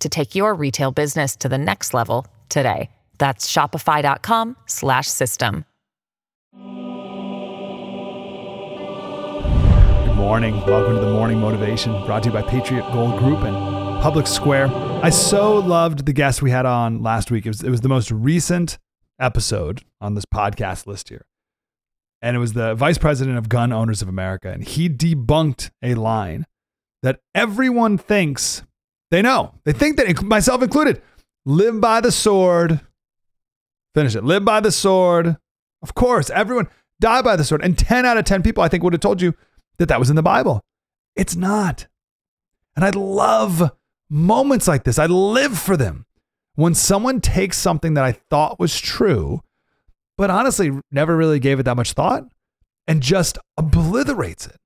to take your retail business to the next level today. That's shopify.com slash system. Good morning. Welcome to the Morning Motivation, brought to you by Patriot Gold Group and Public Square. I so loved the guest we had on last week. It was, it was the most recent episode on this podcast list here. And it was the vice president of Gun Owners of America. And he debunked a line that everyone thinks they know. They think that, myself included, live by the sword. Finish it. Live by the sword. Of course, everyone die by the sword. And 10 out of 10 people, I think, would have told you that that was in the Bible. It's not. And I love moments like this. I live for them. When someone takes something that I thought was true, but honestly never really gave it that much thought and just obliterates it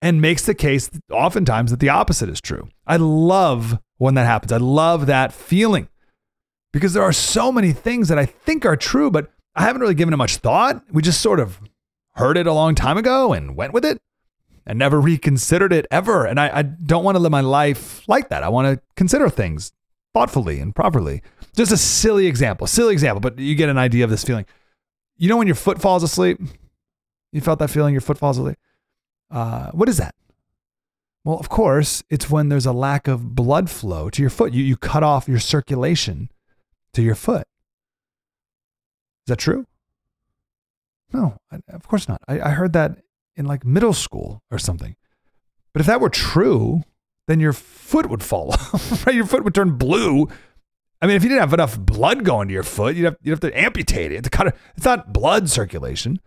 and makes the case oftentimes that the opposite is true. I love when that happens. I love that feeling because there are so many things that I think are true, but I haven't really given it much thought. We just sort of heard it a long time ago and went with it and never reconsidered it ever. And I, I don't want to live my life like that. I want to consider things thoughtfully and properly. Just a silly example, silly example, but you get an idea of this feeling. You know, when your foot falls asleep, you felt that feeling, your foot falls asleep. Uh, what is that? Well, of course, it's when there's a lack of blood flow to your foot. You, you cut off your circulation to your foot. Is that true? No, of course not. I, I heard that in like middle school or something. But if that were true, then your foot would fall off, right? Your foot would turn blue. I mean, if you didn't have enough blood going to your foot, you'd have, you'd have to amputate it to cut it. It's not blood circulation.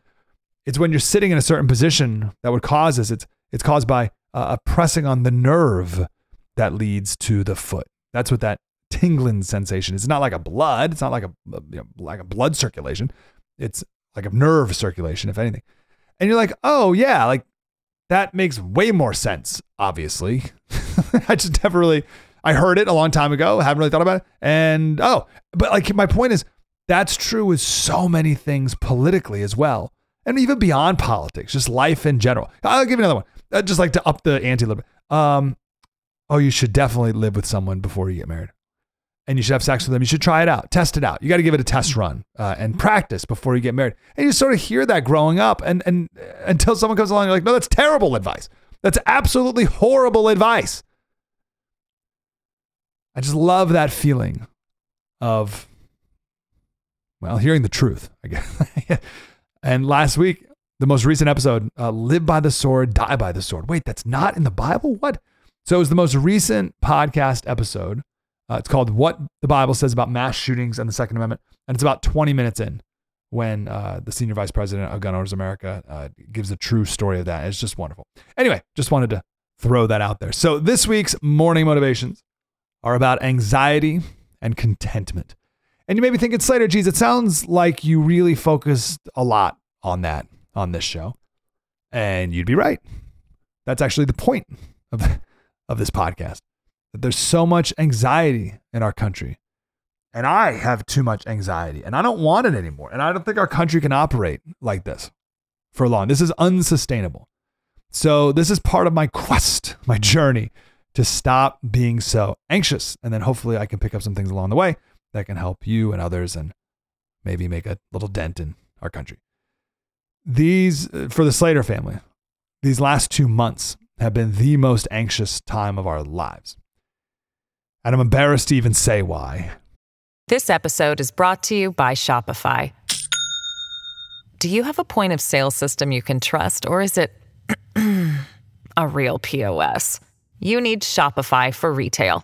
It's when you're sitting in a certain position that would cause this. It's, it's caused by uh, a pressing on the nerve that leads to the foot. That's what that tingling sensation is. It's not like a blood. It's not like a, you know, like a blood circulation. It's like a nerve circulation, if anything. And you're like, oh yeah, like that makes way more sense, obviously. I just never really I heard it a long time ago, haven't really thought about it. And oh, but like my point is that's true with so many things politically as well. And even beyond politics, just life in general. I'll give you another one. I'd just like to up the ante a little bit. Um, oh, you should definitely live with someone before you get married and you should have sex with them. You should try it out, test it out. You got to give it a test run uh, and practice before you get married. And you sort of hear that growing up, and and until someone comes along, you're like, no, that's terrible advice. That's absolutely horrible advice. I just love that feeling of, well, hearing the truth, I guess. and last week, the most recent episode, uh, live by the sword, die by the sword. Wait, that's not in the Bible? What? So it was the most recent podcast episode uh, it's called What the Bible Says About Mass Shootings and the Second Amendment. And it's about 20 minutes in when uh, the senior vice president of Gun Owners America uh, gives a true story of that. It's just wonderful. Anyway, just wanted to throw that out there. So this week's morning motivations are about anxiety and contentment. And you may be thinking, Slater, geez, it sounds like you really focused a lot on that on this show. And you'd be right. That's actually the point of, of this podcast that there's so much anxiety in our country. And I have too much anxiety and I don't want it anymore. And I don't think our country can operate like this for long. This is unsustainable. So, this is part of my quest, my journey to stop being so anxious. And then hopefully I can pick up some things along the way that can help you and others and maybe make a little dent in our country. These, uh, for the Slater family, these last two months have been the most anxious time of our lives and I'm embarrassed to even say why. This episode is brought to you by Shopify. Do you have a point of sale system you can trust, or is it a real POS? You need Shopify for retail.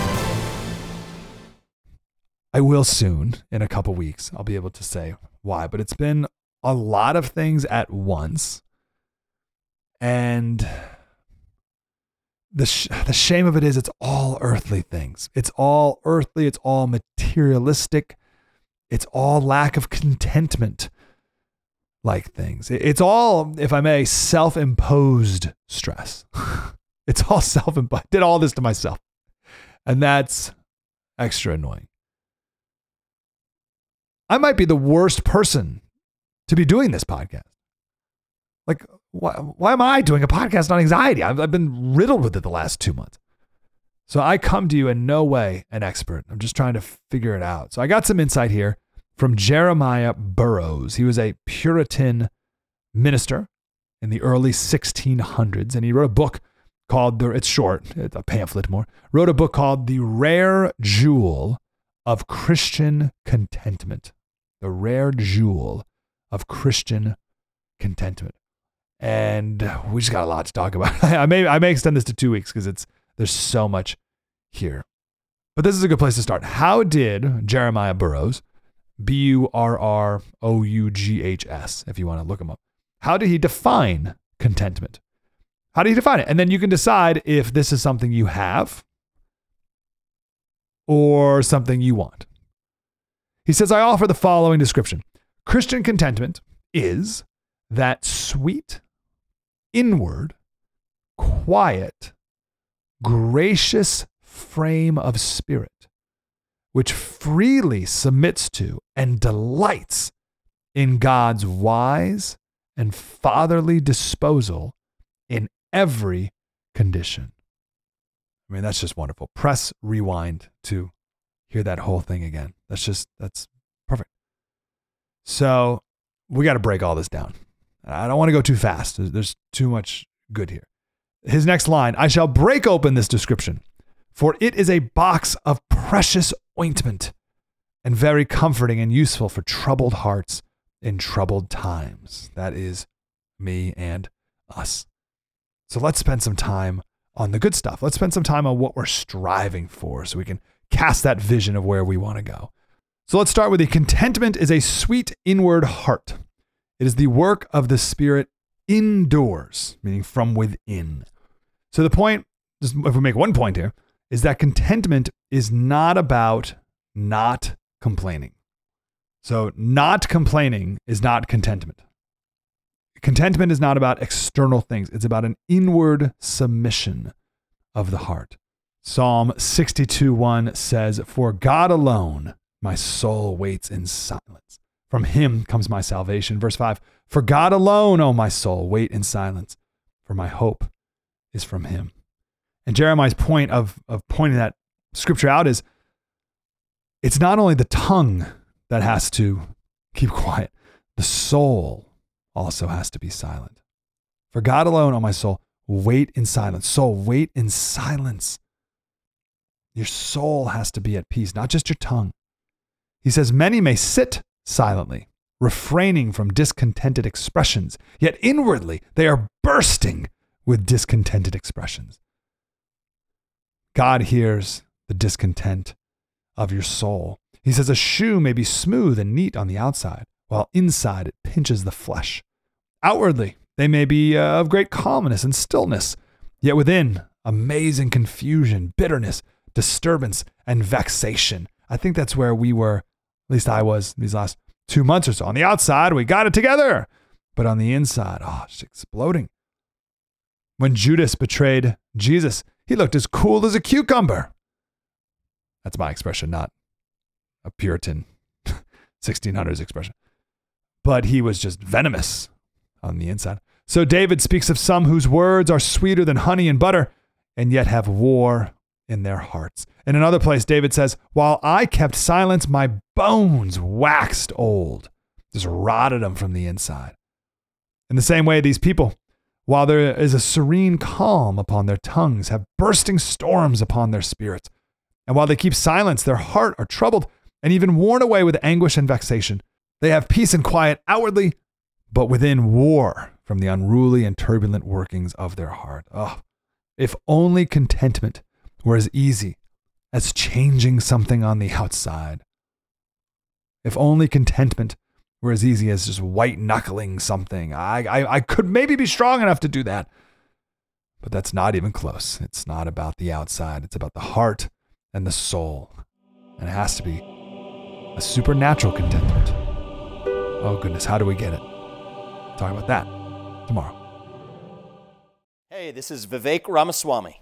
I will soon, in a couple weeks, I'll be able to say why, but it's been a lot of things at once. And the, sh- the shame of it is, it's all earthly things. It's all earthly, it's all materialistic, it's all lack of contentment like things. It's all, if I may, self imposed stress. it's all self imposed. did all this to myself. And that's extra annoying. I might be the worst person to be doing this podcast. Like, why, why am I doing a podcast on anxiety? I've, I've been riddled with it the last two months. So I come to you in no way an expert. I'm just trying to figure it out. So I got some insight here from Jeremiah Burroughs. He was a Puritan minister in the early 1600s, and he wrote a book called the. It's short, it's a pamphlet more. Wrote a book called "The Rare Jewel of Christian Contentment." The rare jewel of Christian contentment. And we just got a lot to talk about. I may I may extend this to two weeks because it's there's so much here. But this is a good place to start. How did Jeremiah Burroughs, B U R R O U G H S, if you want to look him up, how did he define contentment? How do you define it? And then you can decide if this is something you have or something you want. He says, I offer the following description Christian contentment is that sweet, inward, quiet, gracious frame of spirit, which freely submits to and delights in God's wise and fatherly disposal in every condition. I mean, that's just wonderful. Press rewind to hear that whole thing again. That's just, that's perfect. So we got to break all this down. I don't want to go too fast. There's, too much good here. His next line I shall break open this description, for it is a box of precious ointment and very comforting and useful for troubled hearts in troubled times. That is me and us. So let's spend some time on the good stuff. Let's spend some time on what we're striving for so we can cast that vision of where we want to go. So let's start with the contentment is a sweet inward heart. It is the work of the Spirit indoors, meaning from within. So the point, if we make one point here, is that contentment is not about not complaining. So not complaining is not contentment. Contentment is not about external things, it's about an inward submission of the heart. Psalm 62 1 says, For God alone my soul waits in silence, From him comes my salvation. Verse 5 For God alone, O my soul, wait in silence, for my hope is from him. And Jeremiah's point of, of pointing that scripture out is it's not only the tongue that has to keep quiet, the soul also has to be silent. For God alone, O my soul, wait in silence. Soul, wait in silence. Your soul has to be at peace, not just your tongue. He says, Many may sit silently, refraining from discontented expressions, yet inwardly they are bursting with discontented expressions. God hears the discontent of your soul. He says, A shoe may be smooth and neat on the outside, while inside it pinches the flesh. Outwardly, they may be uh, of great calmness and stillness, yet within, amazing confusion, bitterness, disturbance, and vexation. I think that's where we were, least I was these last two months or so. On the outside, we got it together, but on the inside, oh, it's exploding. When Judas betrayed Jesus, he looked as cool as a cucumber. That's my expression, not a Puritan 1600s expression. But he was just venomous on the inside. So David speaks of some whose words are sweeter than honey and butter, and yet have war in their hearts. In another place, David says, While I kept silence, my bones waxed old, just rotted them from the inside. In the same way, these people, while there is a serene calm upon their tongues, have bursting storms upon their spirits. And while they keep silence, their heart are troubled and even worn away with anguish and vexation. They have peace and quiet outwardly, but within war from the unruly and turbulent workings of their heart. Oh, if only contentment were as easy as changing something on the outside. If only contentment were as easy as just white knuckling something. I, I, I could maybe be strong enough to do that. But that's not even close. It's not about the outside, it's about the heart and the soul. And it has to be a supernatural contentment. Oh, goodness, how do we get it? Talk about that tomorrow. Hey, this is Vivek Ramaswamy.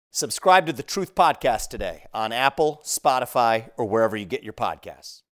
Subscribe to the Truth Podcast today on Apple, Spotify, or wherever you get your podcasts.